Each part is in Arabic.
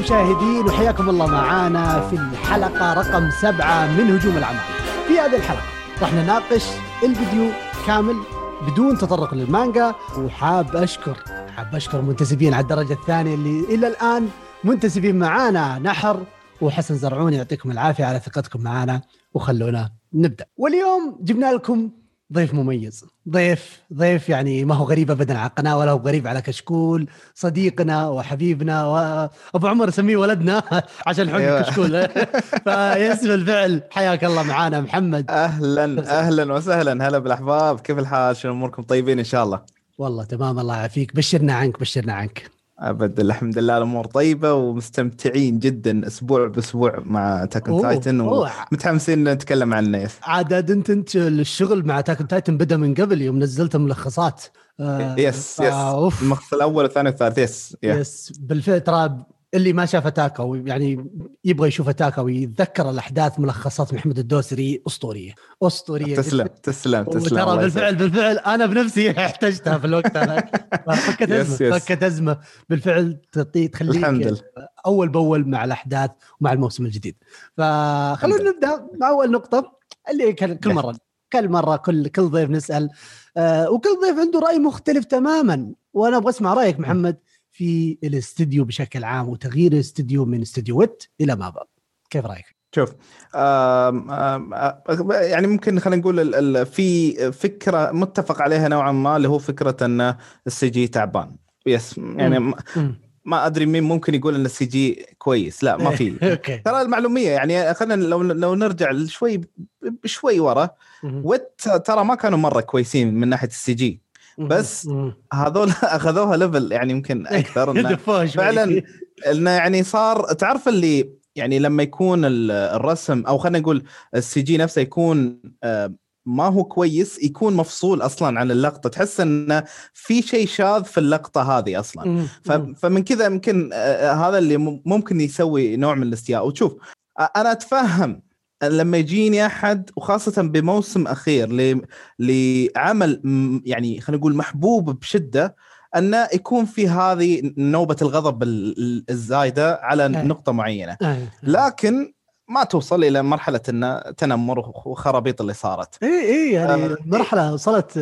المشاهدين وحياكم الله معانا في الحلقة رقم سبعة من هجوم الأعمال في هذه الحلقة راح نناقش الفيديو كامل بدون تطرق للمانجا وحاب أشكر حاب أشكر المنتسبين على الدرجة الثانية اللي إلى الآن منتسبين معانا نحر وحسن زرعون يعطيكم العافية على ثقتكم معنا وخلونا نبدأ. واليوم جبنا لكم ضيف مميز. ضيف ضيف يعني ما هو غريب ابدا على القناة ولا هو غريب على كشكول. صديقنا وحبيبنا وابو عمر اسميه ولدنا عشان حب أيوة. كشكول فيس بالفعل حياك الله معانا محمد. أهلا أهلا. وسهلا. هلا بالأحباب. كيف الحال؟ شنو أموركم؟ طيبين إن شاء الله. والله تمام الله يعافيك. بشرنا عنك بشرنا عنك. أبد. الحمد لله الأمور طيبة ومستمتعين جدا أسبوع بأسبوع مع Attack on Titan ومتحمسين نتكلم عنه عاد أنت أنت الشغل مع Attack on Titan بدأ من قبل يوم نزلت ملخصات. آه yes yes الملخص الأول والثاني والثالث yes yes بالفعل ترى اللي ما شاف أتاك يعني يبغى يشوف أتاك ويتذكر الأحداث ملخصات محمد الدوسري أسطورية. أسطورية تسلم تسلم تسلم ترى بالفعل بالفعل أنا بنفسي احتجتها في الوقت هذاك فكت أزمة فكت أزمة. بالفعل تخليك الحمد لله. أول بأول مع الأحداث ومع الموسم الجديد. فخلونا نبدأ مع اول نقطة اللي كل مرة كل مرة كل كل ضيف نسأل. آه وكل ضيف عنده رأي مختلف تماما. وأنا أبغى أسمع رأيك محمد. في الاستديو بشكل عام وتغيير الاستديو من استديو Wit إلى MAPPA كيف رأيك؟ شوف آم آم يعني ممكن خلينا نقول في فكرة متفق عليها نوعا ما اللي هو فكرة أن ال CG تعبان. yes يعني م. ما أدري مين ممكن يقول أن ال CG كويس. لا ما في. ترى المعلومية يعني خلينا لو لو نرجع شوي بشوي ورا ترى ما كانوا مرة كويسين من ناحية ال CG. بس هذول أخذوها level يعني يمكن أكثر إنه فعلا إنه يعني صار تعرف اللي يعني لما يكون الرسم أو خلينا نقول ال CG نفسه يكون آه، ما هو كويس يكون مفصول أصلا عن اللقطة. تحس إنه في شيء شاذ في اللقطة هذه أصلا. فمن كذا يمكن آه، هذا اللي ممكن يسوي نوع من الاستياء. وتشوف أنا أتفهم لما يجيني أحد وخاصة بموسم أخير لعمل يعني خلينا نقول محبوب بشدة أنه يكون في هذه نوبة الغضب الزايدة على نقطة معينة. لكن ما توصل إلى مرحلة انه تنمر وخرابيط اللي صارت. اي اي يعني آه مرحلة وصلت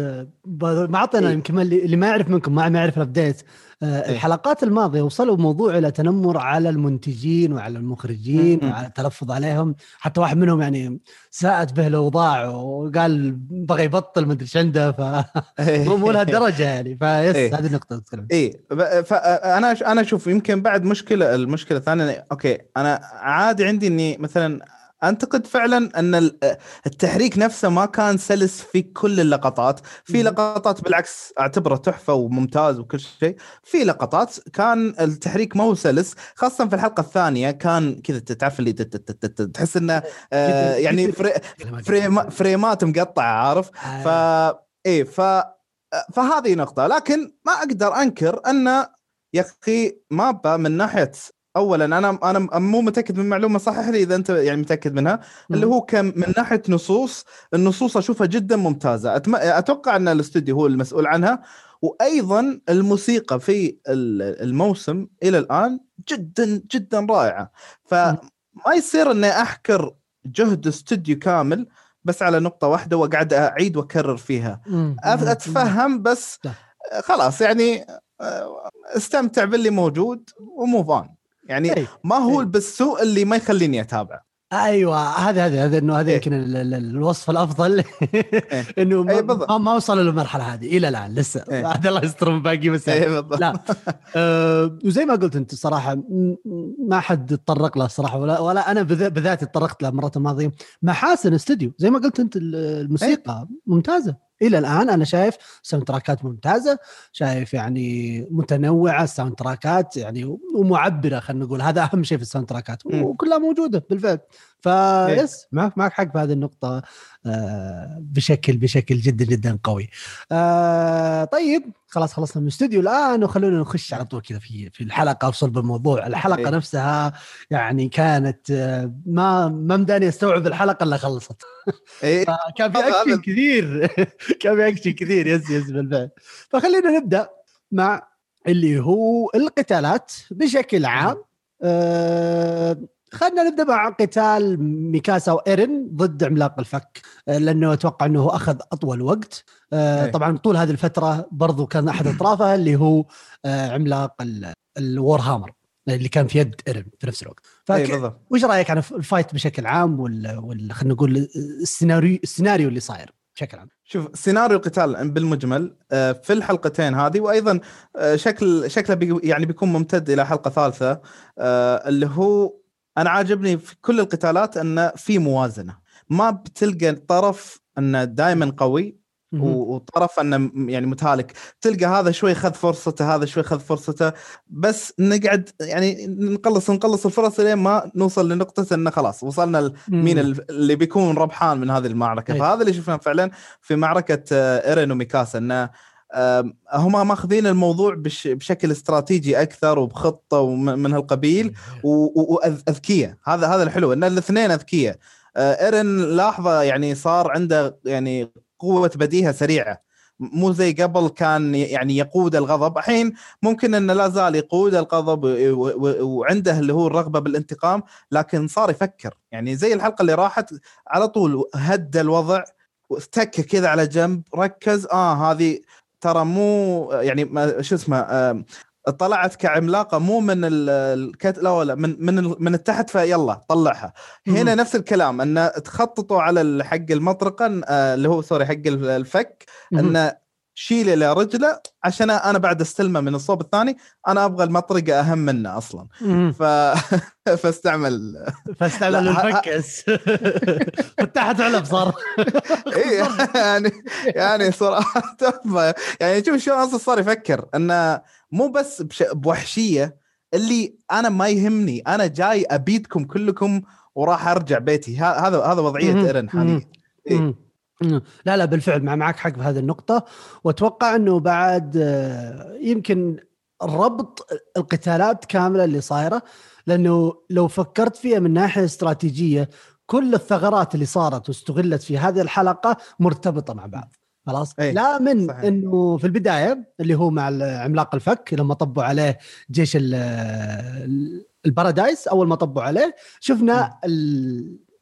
ما أعطينا يمكن اللي ما يعرف منكم ما يعرف ال update آه، إيه. الحلقات الماضية وصلوا موضوع إلى تنمر على المنتجين وعلى المخرجين وعلى التلفظ عليهم. حتى واحد منهم يعني ساءت به الأوضاع وقال بغى يبطل ما أدري إيش عنده ف إيه. مو لهالدرجه يعني. فـ yes إيه. هذه النقطة تتكلم اي فانا أنا أشوف يمكن بعد مشكلة المشكلة الثانية okay أنا عادي عندي إني مثلا انتقد فعلا أن التحريك نفسه ما كان سلس في كل اللقطات. في لقطات بالعكس أعتبره تحفة وممتاز وكل شيء. في لقطات كان التحريك ما هو سلس خاصة في الحلقة الثانية كان كذا تعرف اللي تحس إنه آه يعني فريم فريمات مقطعه عارف؟ آه. ف إيه ف فهذه نقطة. لكن ما أقدر أنكر أن يا أخي مابا من ناحية اولا أنا أنا مو متأكد من المعلومه صحح لي إذا أنت يعني متأكد منها اللي هو كم من ناحية نصوص النصوص أشوفها جدا ممتازة. أتم... أتوقع أن الاستوديو هو المسؤول عنها وأيضا الموسيقى في الموسم إلى الآن جدا جدا رائعة. فما يصير إني أحكر جهد استوديو كامل بس على نقطة واحدة واقعد أعيد وأكرر فيها. أتفهم بس خلاص يعني آه، استمتع باللي موجود وموف اون يعني أي. ما هو أي. بالسوء اللي ما يخليني اتابع أيوه هذا هذا هذا إنه هذا يمكن الوصف الأفضل. إنه ما, ما وصلوا للمرحلة هذه إلى الآن لسه. عاد الله يستر من باقي بس لا. آه وزي ما قلت أنت صراحة ما حد تطرق له صراحة ولا, ولا أنا بذاتي تطرقت له المرات الماضيه محاسن استوديو زي ما قلت أنت الموسيقى ممتازة. إلى الآن أنا شايف sound track ات ممتازة شايف يعني متنوعة ال sound track ات يعني ومعبرة خلينا نقول هذا أهم شيء في ال sound track ات وكلها موجودة بالفعل. فـ yes معك معك حق في هذه النقطة آه بشكل بشكل جدا جدا قوي. آه طيب خلاص خلصنا من الاستوديو الآن وخلونا نخش على طول كذا في في الحلقة وصلب الموضوع، الحلقة إيه. نفسها يعني كانت آه ما ما مداني أستوعب الحلقة إلا خلصت. إيه. كان في أكشن كثير كان في أكشن كثير yes yes بالفعل. فخلينا نبدأ مع اللي هو القتالات بشكل عام خلينا نبدأ مع قتال ميكاسا وايرن ضد عملاق الفك آه، لأنه أتوقع إنه أخذ أطول وقت. أه طبعا طول هذه الفترة برضو كان أحد أطرافها اللي هو أه عملاق ال War Hammer اللي كان في يد ايرن في نفس الوقت. فك... وش رأيك عن ال fight بشكل عام ولا ولا خلينا نقول السيناريو السيناريو اللي صاير بشكل عام؟ شوف سيناريو القتال بالمجمل آه، في الحلقتين هذه وأيضا آه، شكل شكله بي يعني بيكون ممتد إلى حلقة ثالثة آه، اللي هو أنا عاجبني في كل القتالات انه في موازنة. ما بتلقى طرف انه دائما قوي وطرف انه يعني متهالك. تلقى هذا شوي خذ فرصته هذا شوي خذ فرصته بس نقعد يعني نقلص نقلص الفرص لين ما نوصل لنقطة انه خلاص وصلنا مين اللي بيكون ربحان من هذه المعركة. أي. فهذا اللي شفناه فعلا في معركة آه، ايرين وميكاسا انه هم ماخذين الموضوع بشكل استراتيجي أكثر وبخطة ومن هالقبيل واذكيه هذا هذا الحلو. إن الاثنين أذكياء. آه، إيرن لاحظة يعني صار عنده يعني قوة بديهة سريعة. مو زي قبل كان يعني يقود الغضب. الحين ممكن إنه لا زال يقود الغضب وعنده اللي هو الرغبة بالانتقام لكن صار يفكر. يعني زي الحلقة اللي راحت على طول هدى الوضع واستك كذا على جنب ركز آه هذه ترى مو يعني شو اسمه طلعت كعملاقة مو من الكت لا ولا من من من التحت فيلا طلعها. هنا نفس الكلام أن تخططوا على حق المطرقة آه، اللي هو سوري حق الفك شيله لرجله عشان أنا بعد استلمه من الصوب الثاني أنا أبغى المطرقة اهم منه أصلا. ف... فاستعمل. فاستعمل الفكس فتحت علب صار. اي يعني يعني صراحة يعني شوف شلون أصلا صار يفكر. إنه مو بس بوحشية اللي أنا ما يهمني. أنا جاي ابيدكم كلكم وراح أرجع بيتي. هذا هذا وضعية إيرن حاليا. إيه؟ لا لا بالفعل مع معك حق بهذه النقطة وأتوقع إنه بعد آه، يمكن ربط القتالات كاملة اللي صايرة لأنه لو فكرت فيها من ناحية استراتيجية كل الثغرات اللي صارت واستغلت في هذه الحلقة مرتبطة مع بعض خلاص أيه. لا من صحيح. إنه في البداية اللي هو مع عملاق الفك لما طبوا عليه جيش البارادايس أول ما طبوا عليه شفنا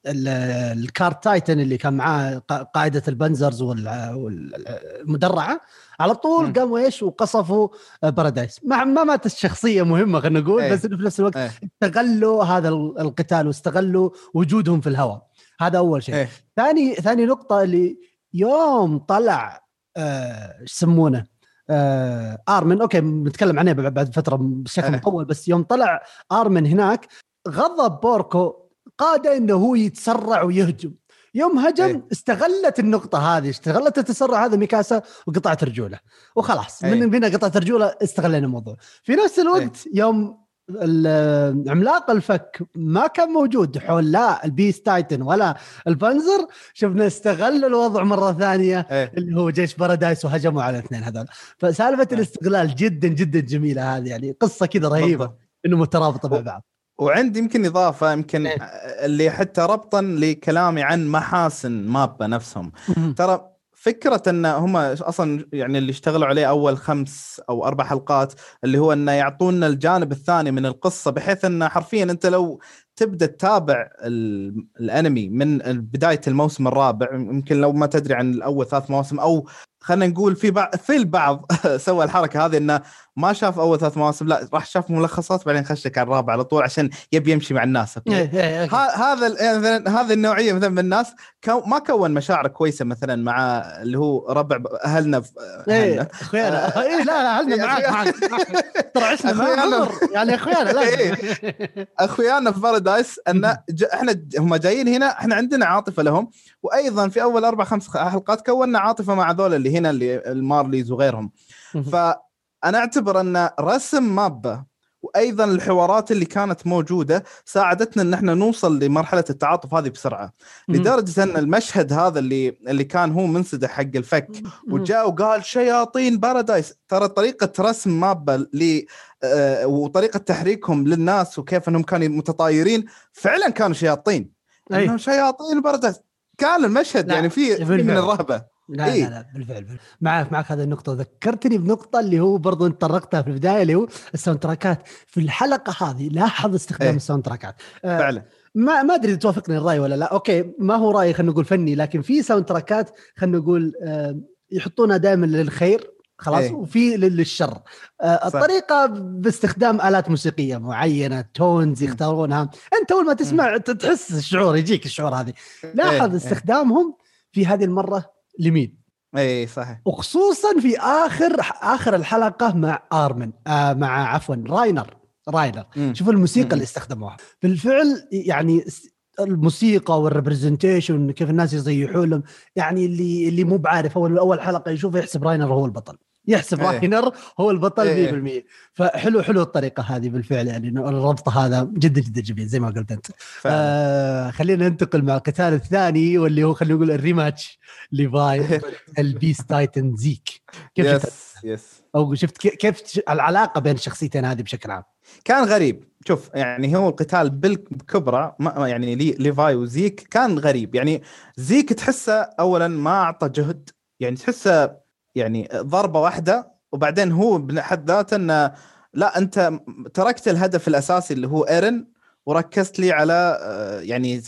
ال Cart Titan اللي كان معاه قاعدة ال Panzers والمدرعة على طول قاموا إيش؟ وقصفوا بارادايس. مع ما ماتت الشخصية مهمة خلينا نقول أيه. بس في نفس الوقت أيه. استغلوا هذا القتال واستغلوا وجودهم في الهواء. هذا أول شيء. أيه. ثاني ثاني نقطة اللي يوم طلع آه، يسمونه؟ آه آرمن. okay بنتكلم عنه بعد فترة بشكل مطول بس يوم طلع آرمن هناك غضب بوركو قاده إنه هو يتسرع ويهجم يوم هجم أيه. استغلت النقطة هذه استغلت التسرع هذا ميكاسا وقطعت رجوله وخلاص أيه. من هنا قطعت رجوله استغلينا الموضوع في نفس الوقت أيه. يوم عملاق الفك ما كان موجود حول لا ال Beast Titan ولا ال Panzer شفنا استغل الوضع مرة ثانية إيه. اللي هو جيش بارادايس وهجموا على الاثنين هذول فسالفة إيه. الاستغلال جدا جدا جميلة هذه يعني قصة كذا رهيبة إنه مترابطة مع بعض وعندي يمكن إضافة يمكن إيه. اللي حتى ربطا لكلامي عن محاسن مابا نفسهم ترى فكرة إن هم أصلا يعني اللي اشتغلوا عليه أول خمس أو أربع حلقات اللي هو إنه يعطونا الجانب الثاني من القصة بحيث انه حرفيا أنت لو تبدأ تتابع الأنمي من بداية الموسم الرابع يمكن لو ما تدري عن الأول ثلاث مواسم أو خلينا نقول في بعض في البعض سوى الحركة هذه إنه ما شاف أول ثلاث مواسم لا راح شاف ملخصات بعدين خشك على الرابع على طول عشان يبي يمشي مع الناس أوكي؟ إيه، إيه، هذا مثلا هذه النوعية مثلا من الناس ما كون مشاعر كويسة مثلا مع اللي هو ربع أهلنا إيه أخويانا. إيه لا لا أهلنا معاك معاك ترى عشنا ما يعني أخويانا لا. أخويانا في بارادايس إن إحنا هم جايين هنا إحنا عندنا عاطفة لهم وأيضا في أول أربع خمس حلقات كونا عاطفة مع ذول اللي هنا اللي المارليز وغيرهم. فأنا أعتبر أن رسم مابا وأيضا الحوارات اللي كانت موجودة ساعدتنا أن إحنا نوصل لمرحلة التعاطف هذه بسرعة. لدرجة أن المشهد هذا اللي اللي كان هو منسدح حق الفك وجاء وقال شياطين بارادايس ترى طريقة رسم مابا ل آه وطريقة تحريكهم للناس وكيف أنهم كانوا متطايرين فعلا كانوا شياطين. إنهم شياطين بارادايس. كان المشهد يعني في من الرهبة. لا إيه؟ لا لا بالفعل, بالفعل. معك معك هذه النقطة. ذكرتني بنقطة اللي هو برضو أنت طرقتها في البداية اللي هو ال sound trackات في الحلقة هذه لاحظ استخدام إيه؟ ال sound trackات آه فعلا. ما ما أدري إذا توافقني الرأي ولا لا. Okay ما هو راي خلينا نقول فني لكن في sound trackات خلينا نقول آه يحطونها دائما للخير خلاص إيه. وفي للشر. آه الطريقة باستخدام آلات موسيقية معينة tones يختارونها. أنت أول ما تسمع تحس الشعور يجيك الشعور هذه. لاحظ إيه. استخدامهم في هذه المرة. لمين؟ اي صحيح. وخصوصا في آخر آخر الحلقة مع آرمن آه مع عفوا راينر راينر. شوف الموسيقى مم. اللي استخدموها. بالفعل يعني الموسيقى وال representation كيف الناس يصيحوا لهم يعني اللي اللي مو بعارف أول أول حلقة يشوفه يحسب راينر هو البطل. يحسب إيه. راينر هو البطل إيه. 100% فحلو حلو الطريقة هذه بالفعل يعني الربط هذا جدا جدا جميل زي ما قلت أنت. آه خلينا ننتقل مع القتال الثاني واللي هو خلينا نقول ال rematch ليفاي ال Beast Titan زيك كيف yes شفت؟ Yes أو شفت كيف العلاقة بين الشخصيتين هذه بشكل عام؟ كان غريب. شوف يعني هو القتال بكبره يعني لي ليفاي وزيك كان غريب. يعني زيك تحسه اولا ما أعطى جهد. يعني تحسه يعني ضربة واحدة وبعدين هو بحد ذاته إنه لا أنت تركت الهدف الأساسي اللي هو إيرن وركزت لي على آه، يعني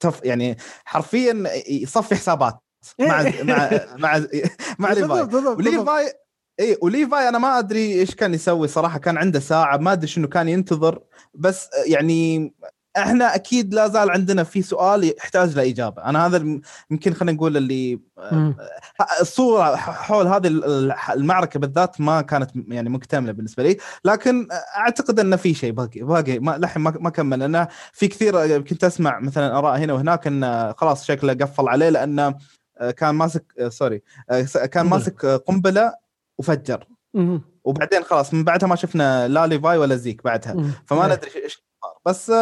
تف يعني حرفيا يصفي حسابات مع مع مع مع ليفاي. وليفاي اي وليفاي أنا ما أدري إيش كان يسوي صراحة كان عنده ساعة ما أدري شنو كان ينتظر بس يعني إحنا أكيد لا زال عندنا في سؤال يحتاج لاجابه أنا هذا يمكن خلينا نقول اللي الصورة حول هذه المعركة بالذات ما كانت يعني مكتملة بالنسبة لي. لكن أعتقد إن في شيء باقي باقي ما لحين ما كمل. لأنه في كثير كنت أسمع مثلا آراء هنا وهناك انه خلاص شكله قفل عليه لأنه كان ماسك sorry كان ماسك قنبلة وفجر. وبعدين خلاص من بعدها ما شفنا لا ليفاي ولا زيك بعدها. فما إيه. ندري إيش بس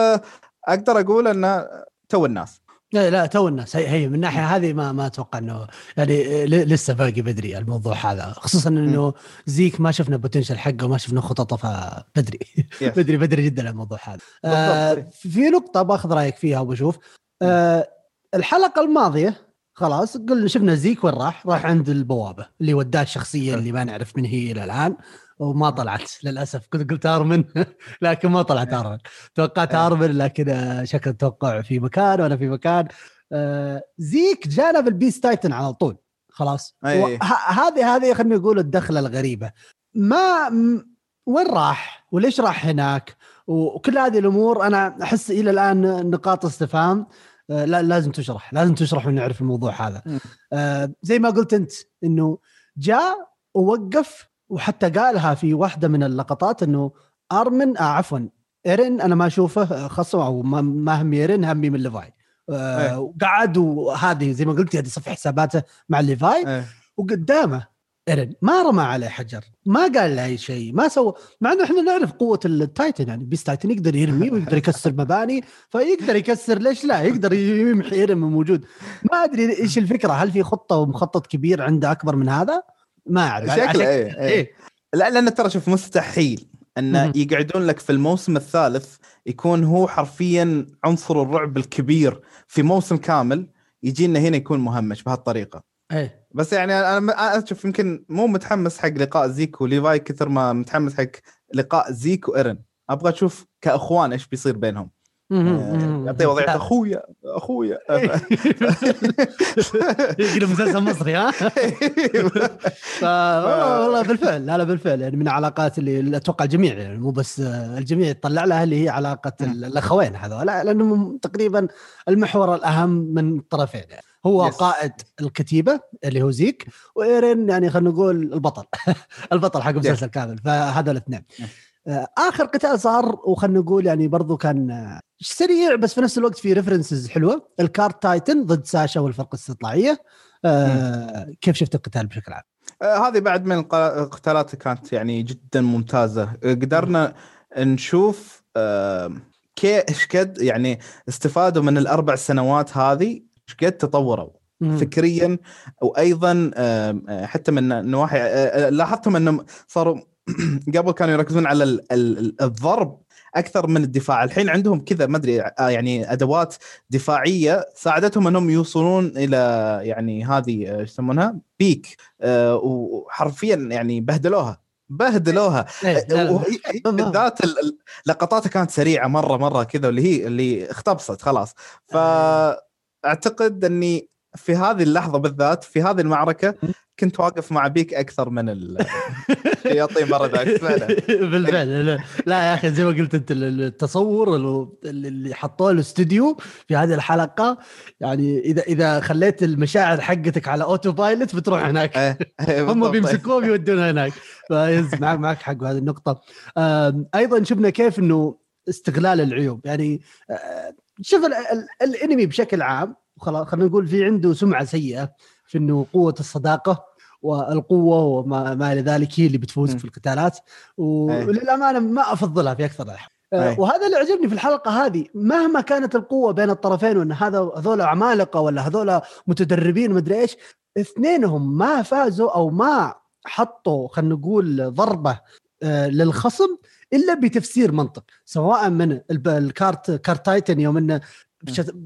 أقدر أقول انه تو الناس. لا لا تو الناس. هي, هي من الناحيه هذه ما ما أتوقع إنه يعني لسه باقي بدري الموضوع هذا. خصوصا إنه زيك ما شفنا potential حقه وما شفنا خططه فبدري. بدري بدري جدا الموضوع هذا. آه في نقطة بأخذ رأيك فيها وبشوف آه الحلقة الماضية خلاص قلنا شفنا زيك وين راح؟ راح عند البوابة اللي وداه الشخصيه اللي ما نعرف من هي إلى الآن. وما طلعت للأسف. كنت قلت أرمن لكن ما طلعت إيه. أرمن. توقعت إيه. أرمن لكن شكل التوقع في مكان وأنا في مكان. آه، زيك جانا بال Beast Titan على طول. خلاص. هذه هذه خلينا نقول الدخلة الغريبة. ما وين راح؟ وليش راح هناك؟ وكل هذه الأمور أنا أحس إلى الآن نقاط استفهام. آه، لا لازم تشرح. لازم تشرح ونعرف الموضوع هذا. آه زي ما قلت أنت إنه جاء ووقف وحتى قالها في واحدة من اللقطات إنه أرمن آه عفوا ايرن أنا ما أشوفه آه، خصم أو ما همي ايرن همي من ليفاي. آه وقعد وهذه زي ما قلت هذه صفى حساباته مع ليفاي. أيه. وقدامه ايرن ما رمى عليه حجر ما قال له أي شيء ما سوى مع إنه إحنا نعرف قوة ال Titan يعني Beast Titan يقدر يرمي ويقدر يكسر مباني فيقدر يكسر ليش لا؟ يقدر يمحي ايرن من الوجود. ما أدري إيش الفكرة هل في خطة ومخطط كبير عنده أكبر من هذا؟ ما أعرف شكله إيه, إيه. إيه. لا لأن ترى شوف مستحيل إن يقعدون لك في الموسم الثالث يكون هو حرفيا عنصر الرعب الكبير في موسم كامل يجينا هنا يكون مهمش بهالطريقة. إيه. بس يعني أنا أشوف يمكن مو متحمس حق لقاء زيك وليفاي كثر ما متحمس حق لقاء زيك وايرن أبغى أشوف كأخوان إيش بيصير بينهم. آه، يعطيه وضعية أخويا أخويا. يقلب مسلسل مصري ها؟ والله بالفعل لا لا بالفعل. يعني من العلاقات اللي أتوقع الجميع يعني مو بس الجميع يطلع لها اللي هي علاقة الأخوين هذول. لأنه تقريبا المحور الأهم من الطرفين. يعني هو yes. قائد الكتيبة اللي هو زيك وإيرين يعني خلينا نقول البطل. البطل حق المسلسل كامل. فهذول الاثنين. آه، آخر قتال صار وخلنا نقول يعني برضو كان آه، سريع بس في نفس الوقت في references حلوة. ال Cart Titan ضد ساشا والفرقة الاستطلاعيه آه كيف شفت القتال بشكل عام؟ آه هذه بعد من القتالات كانت يعني جدا ممتازة. قدرنا نشوف آه إيش قد يعني استفادوا من الأربع سنوات هذه إيش قد تطوروا فكريا وأيضا آه، حتى من نواحي لاحظتهم أنهم صاروا قبل كانوا يركزون على الضرب أكثر من الدفاع. الحين عندهم كذا ما أدري آه، يعني أدوات دفاعية ساعدتهم أنهم يوصلون إلى يعني هذه إيش يسمونها؟ بيك وحرفيا يعني بهدلوها بهدلوها. إيه، بالذات لقطاتها كانت سريعة مرة مرة كذا واللي هي اللي اختبصت خلاص. فاعتقد إني في هذه اللحظة بالذات في هذه المعركة كنت واقف مع بيك أكثر من الشياطين بارادايس بالفعل. لا, لا يا أخي زي ما قلت أنت التصور اللي حطوه الاستوديو في هذه الحلقة يعني اذا إذا خليت المشاعر حقتك على auto pilot بتروح هناك. إيه، إيه، هم بيمسكوهم يودونها هناك. ف yes معك معك حق هذه النقطة. أيضا شفنا كيف إنه استغلال العيوب. يعني شوف الأنمي بشكل عام خلاص خلينا نقول في عنده سمعة سيئة في إنه قوة الصداقة. والقوة وما ما إلى ذلك هي اللي بتفوزك في القتالات. وللأمانة ما أفضلها في أكثر الاحوال آه، وهذا اللي عجبني في الحلقة هذه مهما كانت القوة بين الطرفين وإن هذا هذول عمالقة ولا هذول متدربين ومدري إيش اثنينهم ما فازوا أو ما حطوا خلينا نقول ضربة آه، للخصم إلا بتفسير منطق. سواء من ال Cart Cart Titan يوم إنه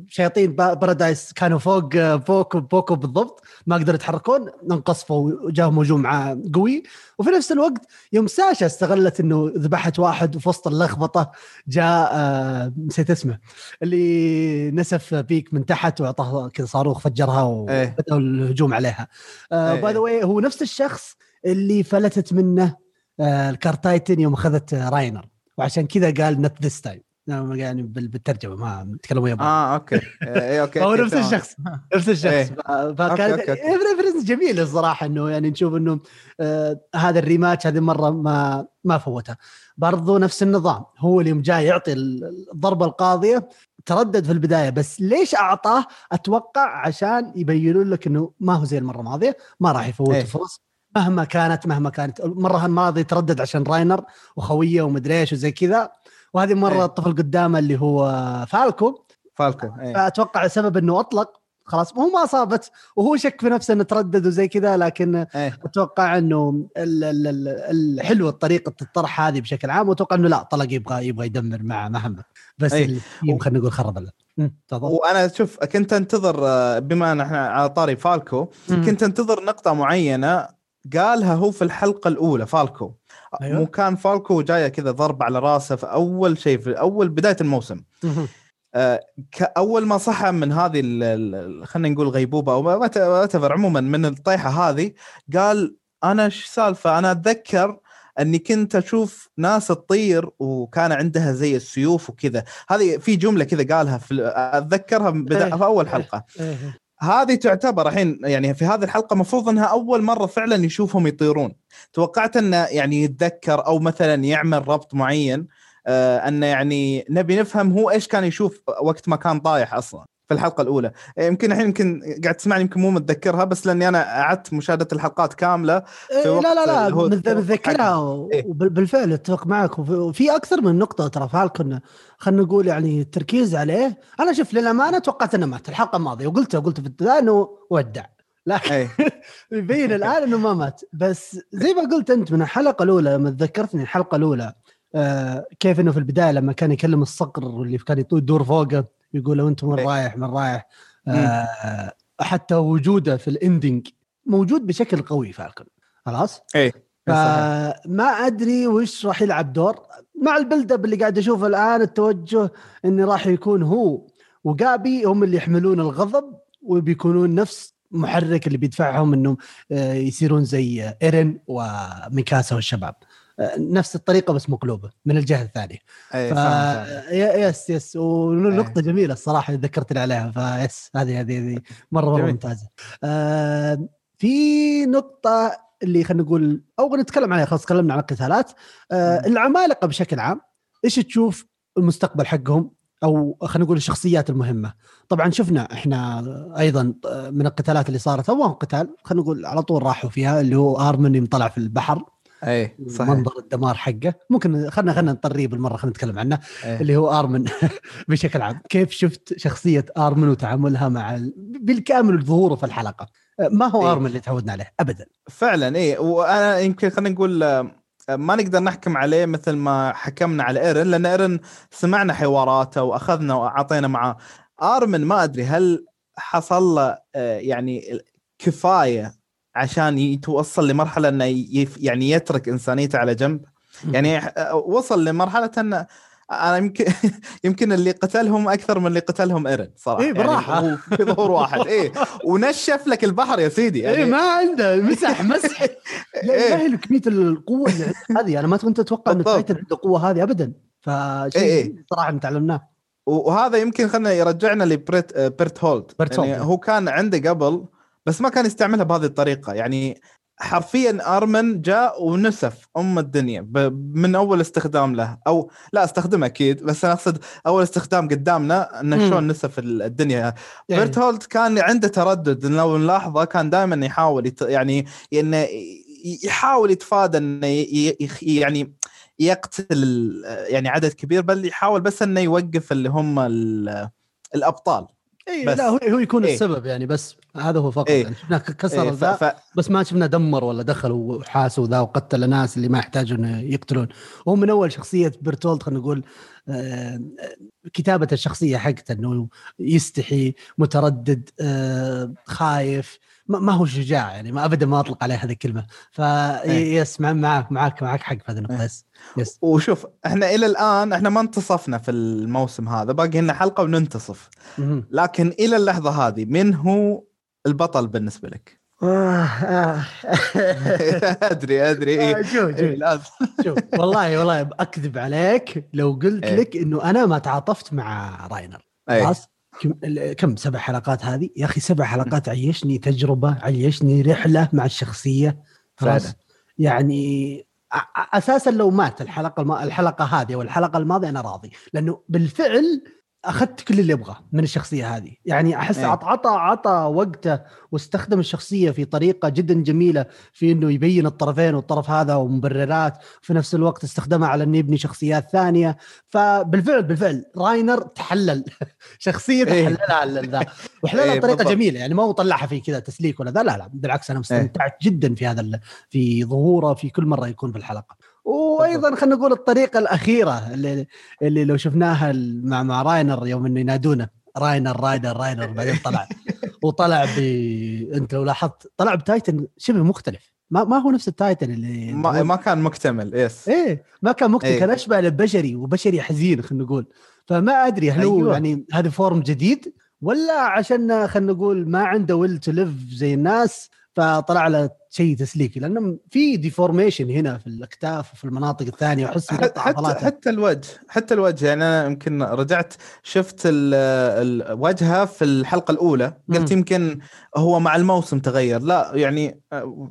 شياطين بارادايس كانوا فوق بوكو بوكو بالضبط ما قدروا يتحركون انقصفوا وجاهم هجوم قوي. وفي نفس الوقت يوم ساشا استغلت إنه ذبحت واحد وفي وسط اللخبطة جاء آه نسيت اسمه اللي نسف بيك من تحت وأعطاه كذا صاروخ فجرها وبداوا إيه. الهجوم عليها. By the way هو نفس الشخص اللي فلتت منه آه ال Cart Titan يوم أخذت راينر. وعشان كذا قال not this time يعني بالترجمة ما تكلموا ياباني آه okay. اي okay هو نفس الشخص نفس الشخص. إيه. فكانت reference جميل الصراحة إنه يعني نشوف إنه آه هذا ال rematch هذه المره ما ما فوتها. برضو نفس النظام هو اللي جاي يعطي الضربة القاضية تردد في البداية بس ليش أعطاه؟ أتوقع عشان يبينون لك إنه ما هو زي المرة الماضية ما راح يفوت إيه. فرص مهما كانت مهما كانت المرة الماضية تردد عشان راينر وخوية ومدري إيش وزي كذا. وهذه مرة إيه. الطفل قدامه اللي هو فالكو فالكو إيه. فأتوقع السبب إنه أطلق خلاص هو ما اصابت وهو شك في نفسه إنه تردد وزي كذا لكن إيه. أتوقع إنه الحلو الطريقة الطرح هذه بشكل عام وأتوقع إنه لا طلق يبغى يبغى يدمر مع محمد بس إيه. خلينا نقول خرب وأنا شوف كنت أنتظر بما إن إحنا على طاري فالكو كنت أنتظر نقطة معينة قالها هو في الحلقة الأولى فالكو. أيوة. مو كان فالكو جاية كذا ضرب على راسه في أول شيء في أول بداية الموسم. آه اول ما صحى من هذه خلينا نقول غيبوبة أو ما عموما من الطيحة هذه قال أنا إيش سالفة؟ أنا أتذكر أني كنت أشوف ناس تطير وكان عندها زي السيوف وكذا. هذه في جملة كذا قالها في أتذكرها إيه. في أول حلقة. إيه. هذه تعتبر الحين يعني في هذه الحلقة المفروض أنها أول مرة فعلا يشوفهم يطيرون. توقعت انه يعني يتذكر أو مثلا يعمل ربط معين آه انه يعني نبي نفهم هو إيش كان يشوف وقت ما كان طايح أصلا. في الحلقة الأولى. إيه، يمكن الحين يمكن قاعد تسمعني يمكن مو متذكرها بس لأني أنا أعدت مشاهدة الحلقات كاملة في إيه وقت لا لا لا متذكرها إيه؟ وبالفعل أتفق معك. وفي أكثر من نقطة ترى فالكون خلينا نقول يعني التركيز عليه. أنا شوف للأمانة توقعت إنه مات. الحلقة الماضيه وقلت قلت في البداية إنه ودع. لكن يبين الآن إنه ما مات. بس زي ما قلت أنت من الحلقة الأولى لما تذكرتني الحلقة الأولى آه كيف إنه في البداية لما كان يكلم الصقر اللي كان يدور فوقه. يقول لو أنت من إيه. رايح من رايح آه حتى وجوده في الاندنج موجود بشكل قوي فالكون خلاص؟ إيه. فما أدري وش راح يلعب دور. مع ال build up اللي قاعد أشوفه الآن التوجه انه راح يكون هو وجابي هم اللي يحملون الغضب وبيكونون نفس محرك اللي بيدفعهم إنهم آه، يصيرون زي إيرن وميكاسا والشباب. نفس الطريقة بس مقلوبة من الجهة الثانية. ف... yes yes. ونقطه أي. جميلة الصراحة ذكرتني عليها ف yes هذه هذه مرة مرة ممتازة. آه في نقطة اللي خلينا نقول أو نتكلم عليها خلاص تكلمنا عن القتالات. آه العمالقة بشكل عام إيش تشوف المستقبل حقهم؟ أو خلينا نقول الشخصيات المهمة. طبعا شفنا إحنا أيضا من القتالات اللي صارت هو قتال خلينا نقول على طول راحوا فيها اللي هو ارمن يوم طلع في البحر. اي صحيح. منظر الدمار حقه. ممكن خلينا خلينا نطريه بالمرة خلينا نتكلم عنه أيه. اللي هو آرمن. بشكل عام كيف شفت شخصية آرمن وتعاملها مع ال... بالكامل ظهوره في الحلقة؟ ما هو أيه. آرمن اللي تعودنا عليه؟ ابدا. فعلا اي وأنا يمكن خلينا نقول ما نقدر نحكم عليه مثل ما حكمنا على إيرن لأن إيرن سمعنا حواراته وأخذنا وأعطينا معاه آرمن ما أدري هل حصل له آه، يعني كفاية عشان يتوصل لمرحلة إنه يعني يترك إنسانيته على جنب. يعني آه، وصل لمرحلة انه أنا يمكن يمكن اللي قتلهم أكثر من اللي قتلهم إيرن صراحة. اي براحة. يعني في ظهور واحد. اي ونشف لك البحر يا سيدي. يعني اي ما عنده مسح مسح. لا إيه؟ كمية القوة هذه. أنا ما كنت أتوقع ان Titan عنده القوه هذه ابدا. فشيء إيه؟ صراحة تعلمناه. وهذا يمكن خلنا يرجعنا لبيرت بيرتهولد يعني هو كان عنده قبل بس ما كان يستعملها بهذه الطريقة. يعني حرفيا آرمن جاء ونسف أم الدنيا من أول استخدام له. أو لا أستخدمه أكيد بس أنا أقصد أول استخدام قدامنا إنه شلون نسف الدنيا. يعني. بيرتولد كان عنده تردد لو نلاحظه كان دائما يحاول يت... يعني إنه يحاول يتفادى إنه يعني يقتل يعني عدد كبير بل يحاول بس إنه يوقف اللي هم الأبطال. اي لا هو هو يكون إيه؟ السبب يعني بس هذا هو فقط إيه؟ يعني شفناه كسر إيه ف... ف... بس ما شفنا دمر ولا دخل وحاسوا ذا وقتل ناس اللي ما يحتاجوا انه يقتلون. هو من أول شخصية بيرتولد خلينا نقول آه كتابه الشخصية حقته إنه يستحي متردد آه خايف ما هو شجاع يعني ما ابدا ما أطلق عليه هذه الكلمة. ف yes معك معك معك حق في هذه النقطة yes yes. وشوف إحنا إلى الآن إحنا ما انتصفنا في الموسم هذا باقي لنا حلقة وننتصف. لكن إلى اللحظة هذه من هو البطل بالنسبة لك؟ آه، آه. أدري أدري. إيه. شوف شوف. إيه شوف والله والله أكذب عليك لو قلت إيه. لك إنه أنا ما تعاطفت مع راينر. خلاص؟ كم سبع حلقات هذه؟ يا أخي سبع حلقات عيشني تجربة عيشني رحلة مع الشخصية. خلاص؟ يعني أساسا لو مات الحلقة الم... الحلقة هذه أو الحلقة الماضية أنا راضي. لأنه بالفعل أخذت كل اللي ابغاه من الشخصية هذه يعني أحس أيه. عطى عطى وقته واستخدم الشخصية في طريقة جدا جميلة في إنه يبين الطرفين والطرف هذا ومبررات في نفس الوقت استخدمها على إنه يبني شخصيات ثانية فبالفعل بالفعل راينر تحلل شخصية إيه. تحللها ذا وحللها بطريقة بالضبط. جميلة يعني ما هو طلعها في كذا تسليك ولا ذا لا لا بالعكس أنا استمتعت أيه. جدا في هذا في ظهوره في كل مرة يكون في الحلقة وأيضا خلينا نقول الطريقة الأخيرة اللي, اللي لو شفناها مع مع راينر يوم إنه ينادونه. راينر راينر راينر بعدين طلع. وطلع ب أنت لو لاحظت طلع ب Titan شبه مختلف. ما ما هو نفس ال Titan اللي ما, ما كان مكتمل yes إيه ما كان مكتمل إيه؟ كان أشبه لبشري وبشري حزين خلينا نقول. فما أدري هل أيوة. هو يعني هذا form جديد ولا عشان خلينا نقول ما عنده will to live زي الناس فطلع له شيء تسليكي لأنه في deformation هنا في الأكتاف وفي المناطق الثانية احس حتى, حتى الوجه حتى الوجه يعني أنا يمكن رجعت شفت الوجهه في الحلقة الأولى قلت يمكن هو مع الموسم تغير لا يعني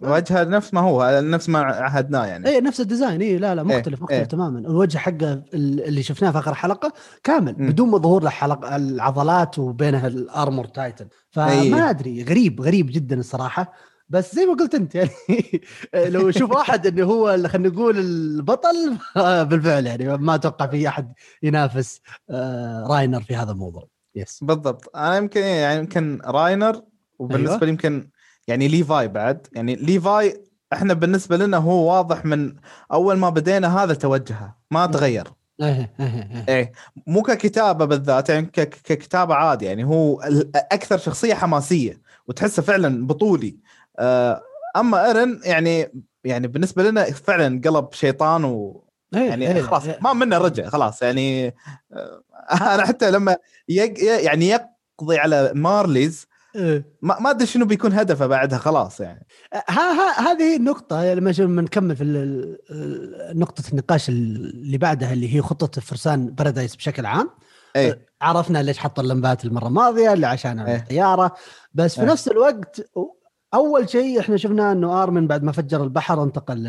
وجهه نفس ما هو نفس ما عهدناه يعني. اي نفس ال design اي لا لا مختلف إيه مختلف إيه. تماما. الوجه حقه اللي شفناه في آخر حلقة كامل م. بدون ما ظهور له العضلات وبينها ال Armor Titan فما أيه. أدري غريب غريب جدا الصراحة. بس زي ما قلت أنت يعني لو أشوف أحد إنه هو خلينا نقول البطل بالفعل يعني ما أتوقع في أحد ينافس آه، راينر في هذا الموضوع. yes بالضبط. أنا يمكن يعني يمكن راينر وبالنسبة أيوة. لي يمكن يعني ليفاي بعد. يعني ليفاي إحنا بالنسبة لنا هو واضح من أول ما بدينا هذا توجهه ما تغير. إيه إيه. مو ككتابة بالذات يعني ككتابة عادي يعني هو أكثر شخصية حماسية وتحسه فعلا بطولي. أما إيرن يعني يعني بالنسبة لنا فعلا قلب شيطان و إيه، يعني إيه خلاص إيه. ما منه رجع خلاص يعني آه، أنا حتى لما يق يعني يقضي على مارليز. ما ما أدري شنو بيكون هدفه بعدها خلاص يعني ها ها هذه النقطة لما نكمل في نقطة النقاش اللي بعدها اللي هي خطة فرسان بارادايس بشكل عام أي. عرفنا ليش حط اللمبات المرة الماضية اللي عشان الطيارة بس في أي. نفس الوقت أول شيء إحنا شفنا إنه آرمن بعد ما فجر البحر انتقل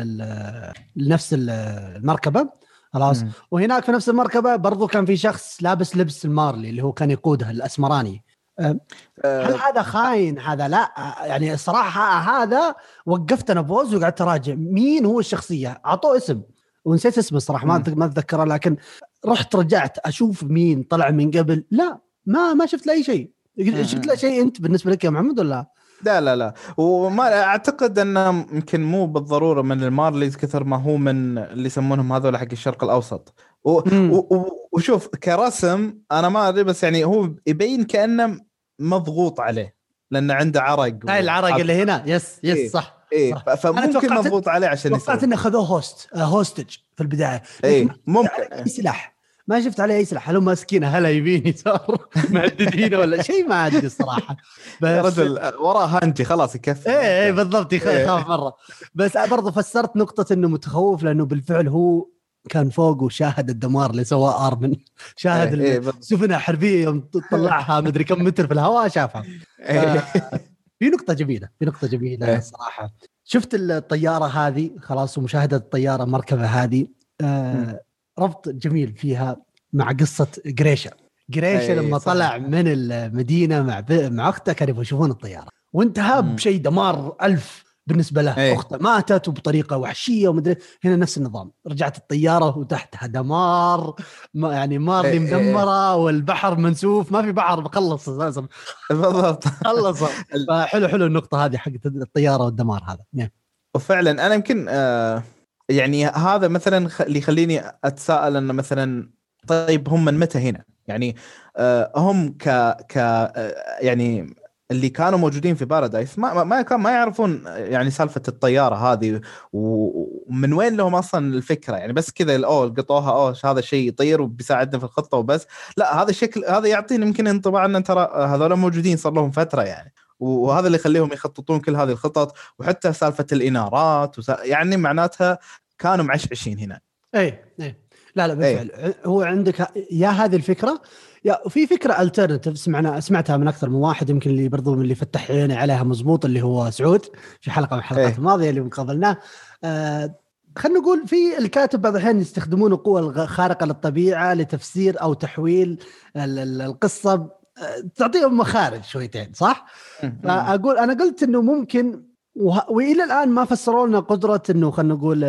لنفس المركبة خلاص. وهناك في نفس المركبة برضو كان في شخص لابس لبس المارلي اللي هو كان يقودها الأسمراني. أه، هل هذا خاين؟ هذا لا. يعني الصراحه هذا وقفت أنا بوز وقعدت أراجع مين هو الشخصية. أعطوه اسم. ونسيت اسمه الصراحه ما ما أتذكره لكن رحت رجعت أشوف مين طلع من قبل. لا ما ما شفت له أي شيء. شفت له شيء أنت بالنسبة لك يا محمد ولا؟ لا لا لا. وما أعتقد أنه يمكن مو بالضرورة من المارليز كثر ما هو من اللي يسمونهم هذول حق الشرق الأوسط. و... و... وشوف كرسم أنا ما أدري بس يعني هو يبين كأنه مضغوط عليه لأنه عنده عرق هاي العرق اللي هنا. yes yes إيه. صح إيه صح. فممكن مضغوط عليه عشان توقعت إنه خذوه hos hostage في البداية. إيه ممكن. سلاح ما شفت عليه أي سلاح. هل ماسكينه هلا يبين يسار؟ مهددينه ولا شيء؟ ما أدري الصراحة. بس رجل وراه هانتي خلاص يكفي. إيه إيه بالضبط يخاف إيه. مرة. بس برضه فسرت نقطة إنه متخوف لأنه بالفعل هو كان فوق وشاهد الدمار اللي سواه آرمن. شاهد إيه إيه السفن الحربيه يوم طلعها مدري كم متر في الهواء شافها. إيه. في نقطة جميلة في نقطة جميلة إيه. صراحة شفت الطيارة هذه؟ خلاص ومشاهدة الطيارة المركبة هذه. آه ربط جميل فيها مع قصة جريشا جريشا لما صح. طلع من المدينة مع مع أخته كانوا يشوفون الطيارة. وانتهى بشيء دمار ألف بالنسبة له. أيه. أخته ماتت وبطريقة وحشية ومدري هنا نفس النظام. رجعت الطيارة وتحتها دمار ما يعني مارلي أيه. مدمرة والبحر منسوف ما في بحر بخلص أساسا. بالضبط. خلص. فحلو حلو النقطة هذه حقت الطيارة والدمار هذا. yeah. وفعلا أنا يمكن آه يعني هذا مثلا اللي يخليني أتساءل إنه مثلا طيب هم من متى هنا؟ يعني آه هم ك ك آه يعني اللي كانوا موجودين في بارادايس ما ما كان ما يعرفون يعني سالفة الطيارة هذه ومن وين لهم أصلا الفكرة؟ يعني بس كذا أوه لقطوها أوه هذا الشيء يطير وبيساعدنا في الخطة وبس. لا هذا الشكل هذا يعطينا يمكن انطباع ان ترى هذول موجودين صار لهم فترة يعني. وهذا اللي يخليهم يخططون كل هذه الخطط وحتى سالفة الإنارات وسا... يعني معناتها كانوا معشعشين هنا اي اي لا لا بالفعل أي. هو عندك يا هذه الفكرة يا في فكرة الترنتيف سمعنا سمعتها من أكثر من واحد يمكن اللي برضو من اللي فتح عيني عليها مزبوط اللي هو سعود في حلقة من الحلقات إيه. الماضية اللي قابلناه آه خلينا نقول في الكاتب بعض الأحيان يستخدمون القوى الخارقه للطبيعة لتفسير أو تحويل القصة تعطيهم مخارج شويتين صح؟ فأقول أنا قلت إنه ممكن وإلى الآن ما فسروا لنا قدرة إنه خلينا نقول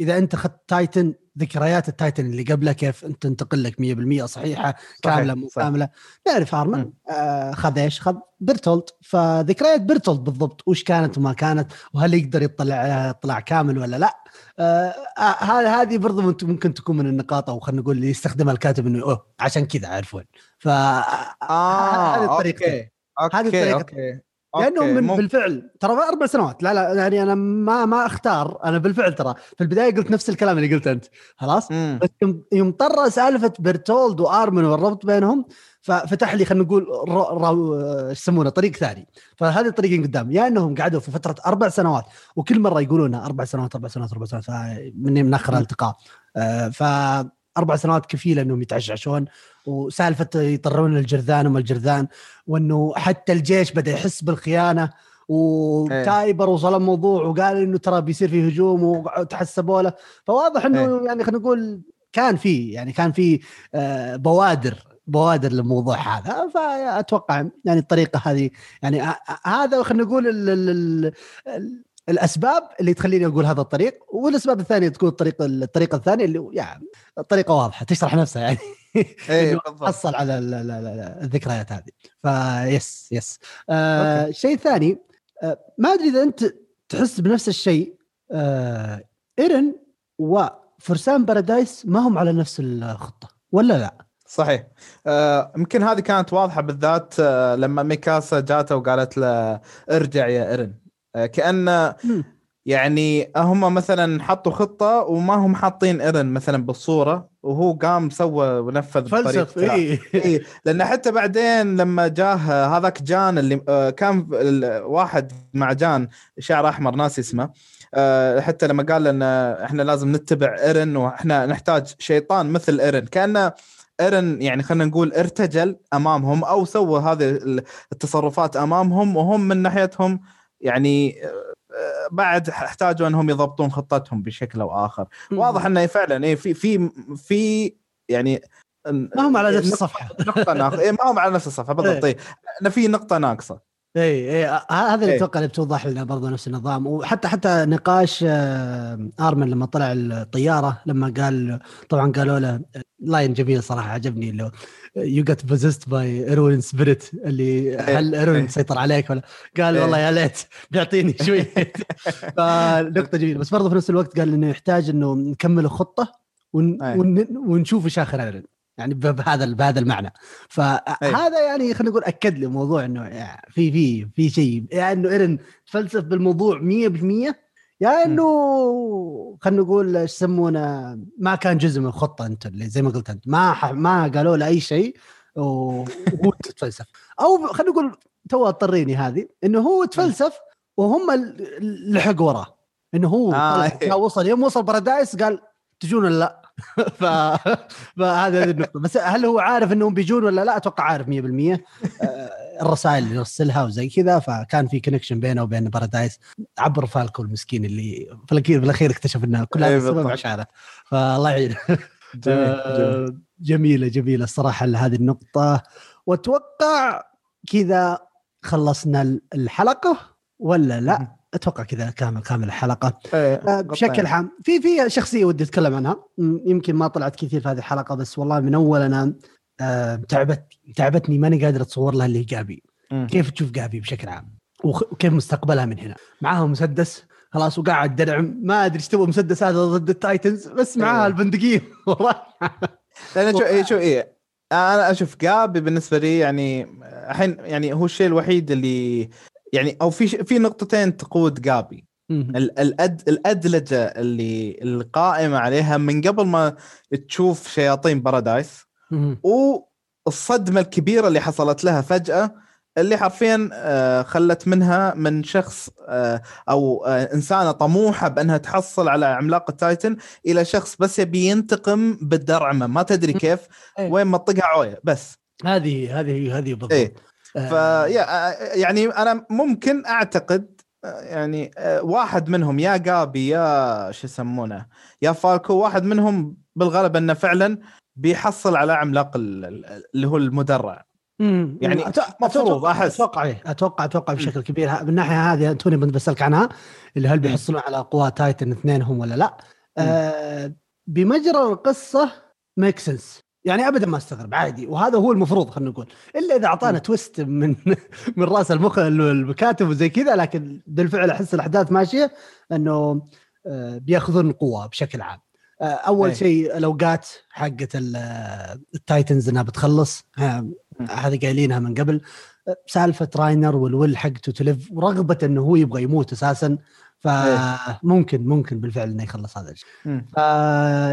إذا أنت أخذت Titan ذكريات ال Titan اللي قبله كيف أنت تنتقل لك 100% صحيحة كاملة مو كاملة. نعرف ارمن آه خذ إيش؟ خذ بيرتولد. فذكريات بيرتولد بالضبط وش كانت وما كانت وهل يقدر يطلع اطلاع كامل ولا لا؟ آه هذه هذه برضو ممكن تكون من النقاط أو خلينا نقول اللي يستخدمها الكاتب إنه أوه عشان كذا عرفون. ف آه هذه الطريقة. هذه الطريقة. لأنه من مم... بالفعل ترى أربع سنوات لا لا يعني أنا ما ما أختار أنا بالفعل ترى في البداية قلت نفس الكلام اللي قلته أنت خلاص؟ مم. بس يوم طر سالفة بيرتولد وآرمن والربط بينهم ففتح لي خلينا نقول إيش يسمونه طريق ثاني. فهذه الطريقين قدام. يا إنهم قعدوا في فترة أربع سنوات وكل مرة يقولونها أربع سنوات أربع سنوات أربع سنوات مني من آخر الالتقاء آه ف أربع سنوات كفيلة إنهم يتعشعشون وسالفة يطرون الجرذان وما الجرذان وإنه حتى الجيش بدأ يحس بالخيانة وتايبر وصل الموضوع وقال إنه ترى بيصير في هجوم وتحسبوا له فواضح إنه إيه. يعني خلينا نقول كان في يعني كان في آه، بوادر بوادر للموضوع هذا فأتوقع يعني الطريقة هذه يعني هذا خلينا نقول ال ال ال الأسباب اللي تخليني أقول هذا الطريق والأسباب الثانية تكون الطريقة الطريقة الثانية اللي يعني الطريقة واضحة تشرح نفسها يعني. إيه حصل على الذكريات هذه. ف yes yes آه الثاني آه ما أدري إذا أنت تحس بنفس الشيء آه إيرن وفرسان بارادايس ما هم على نفس الخطة ولا لا؟ صحيح. آه، يمكن آه هذه كانت واضحة بالذات آه لما ميكاسا جاته وقالت له ارجع يا إيرن. كأن يعني هم مثلا حطوا خطة وما هم حاطين ايرن مثلا بالصورة وهو قام سوى ونفذ فلسف اي إيه. لأن حتى بعدين لما جاه هذاك جان اللي آه، كان واحد مع جان شعر أحمر ناسي اسمه آه، حتى لما قال لنا إحنا لازم نتبع ايرن وإحنا نحتاج شيطان مثل ايرن كانه ايرن يعني خلينا نقول ارتجل أمامهم أو سوى هذه التصرفات أمامهم وهم من ناحيتهم يعني آه، بعد احتاجوا أنهم يضبطون خطتهم بشكل أو آخر. واضح إنه فعلا إيه في في في يعني ما هم على نفس الصفحة. نقطة ناقصة. إيه ما هم على نفس الصفحة بالضبط. إيه. انه في نقطة ناقصة. اي اي هذا اللي أتوقع اللي بتوضح لنا برضه نفس النظام. وحتى حتى نقاش آه، آرمن لما طلع الطيارة لما قال طبعا قالوا له line جميل صراحة عجبني اللي you get possessed by Erwin spirit اللي هل ايروين سيطر عليك ولا؟ قال والله يا ليت بيعطيني شوي. فنقطة جميلة. بس برضه في نفس الوقت قال إنه يحتاج إنه نكمل خطه ون... ون... ونشوف إيش آخر ايرن يعني بهذا بهذا المعنى. فهذا يعني خلينا نقول أكد لي موضوع إنه في في في شيء. يعني إنه إيرن تفلسف بالموضوع 100% يا إنه خلينا نقول إيش يسمونه ما كان جزء من الخطة أنت اللي زي ما قلت أنت. ما ما قالوا له أي شيء وهو تفلسف أو خلينا نقول تو اضطريني هذه إنه هو تفلسف وهم لحق وراه. إنه هو آه وصل يوم وصل بارادايس قال تجون ولا لا؟ ف... فهذا النقطة. بس هل هو عارف إنهم بيجون ولا لا؟ أتوقع عارف 100% آه، الرسائل اللي يرسلها وزي كذا فكان في connection بينه وبين بارادايس عبر فالكو المسكين اللي في الاخير اكتشف إنه كل هذا السبب إيه، عشانه. فالله يعينه آه، جميلة جميلة الصراحة هذه النقطة. وأتوقع كذا خلصنا الحلقة ولا لا؟ أتوقع كذا كامل كامل الحلقة. إيه، آه، بشكل عام في في شخصية ودي أتكلم عنها. يمكن ما طلعت كثير في هذه الحلقة بس والله من أول أنا آه، تعبت تعبتني ماني قادر أتصور لها اللي هي جابي كيف تشوف جابي بشكل عام؟ وكيف مستقبلها من هنا؟ معاها مسدس خلاص وقاعد درعم. ما أدري إيش تبغى المسدس هذا ضد ال Titans بس معاها إيه. البندقية. والله. لأن شو إيه شو إيه. أنا أشوف جابي بالنسبة لي يعني الحين يعني هو الشيء الوحيد اللي يعني أو في في نقطتين تقود جابي. الأد الأدلجة اللي القائمة عليها من قبل ما تشوف شياطين بارادايس والصدمة الكبيرة اللي حصلت لها فجأة اللي حرفيا آه، خلت منها من شخص آه، أو آه، إنسانة طموحة بأنها تحصل على عملاق التايتن إلى شخص بس يبي ينتقم بالدرعمة. ما تدري كيف إيه. وين ما طقها عوية بس. هذه هذه هذه بالضبط. إيه. ف يعني أنا ممكن أعتقد يعني واحد منهم يا جابي يا شو يسمونه يا فالكو واحد منهم بالغالب إنه فعلا بيحصل على عملاق اللي هو المدرع. يعني مفروض أحس. أتوقع إيه، أتوقع أتوقع بشكل كبير. من الناحيه هذه توني بسألك عنها اللي هل بيحصلون على قوى Titan اثنينهم ولا لا؟ آه بمجرى القصة make sense يعني ابدا ما استغرب عادي. وهذا هو المفروض خلينا نقول. إلا إذا أعطانا twist من من رأس المخ الكاتب وزي كذا لكن بالفعل أحس الأحداث ماشية إنه آه، بيأخذون قوة بشكل عام. آه، أول شيء الاوقات حقت ال Titans إنها بتخلص هذه قايلينها من قبل. آه، سالفة راينر وال will حقته تلف ورغبه إنه هو يبغى يموت أساسا. فممكن ممكن بالفعل إنه يخلص هذا الشيء.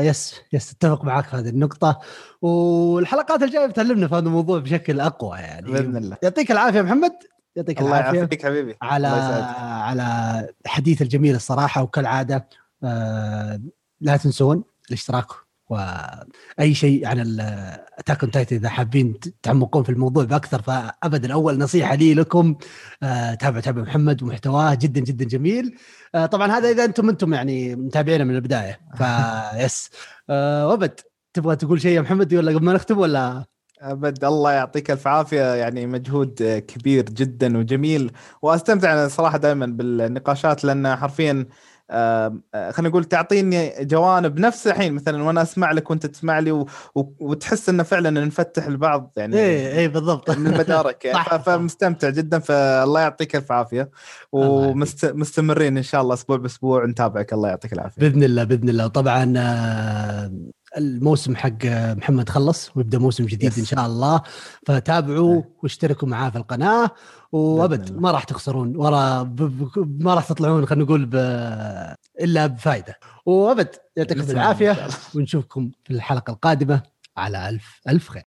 yes yes اتفق معك في هذه النقطة. والحلقات الجاية بتعلمنا في هذا الموضوع بشكل أقوى يعني. بإذن الله. يعطيك العافية محمد. يعطيك الله العافية الله يعافيك حبيبي. على على الحديث الجميل الصراحة. وكالعادة آه لا تنسون الاشتراك وأي شيء عن ال Attack on Titan إذا حابين تعمقون في الموضوع بأكثر فابدا اول نصيحة لي لكم آه تابعوا تابع محمد ومحتواه جدا جدا جميل. آه طبعا هذا إذا أنتم أنتم يعني متابعينا من البداية ف yes آه وابد تبغى تقول شيء يا محمد ولا قبل ما نختم ولا؟ أبد الله يعطيك الف عافية يعني مجهود كبير جدا وجميل وأستمتع أنا صراحة دائما بالنقاشات لأن حرفيا آه، خلينا نقول تعطيني جوانب نفس الحين مثلا وأنا أسمع لك وأنت تسمع لي و... و... وتحس إنه فعلا نفتح البعض يعني اي اي بالضبط. من المدارك يعني. فمستمتع جدا فالله يعطيك ألف عافية. ومستمرين إن شاء الله أسبوع بأسبوع نتابعك الله يعطيك العافية. بإذن الله بإذن الله. طبعا آه، الموسم حق محمد خلص ويبدأ موسم جديد يس. إن شاء الله. فتابعوا واشتركوا معاه في القناة. وأبد ما راح تخسرون ورا ما راح تطلعون خلينا نقول ب... إلا بفائده وأبد يعطيكم العافية ونشوفكم في الحلقة القادمة على ألف ألف خير.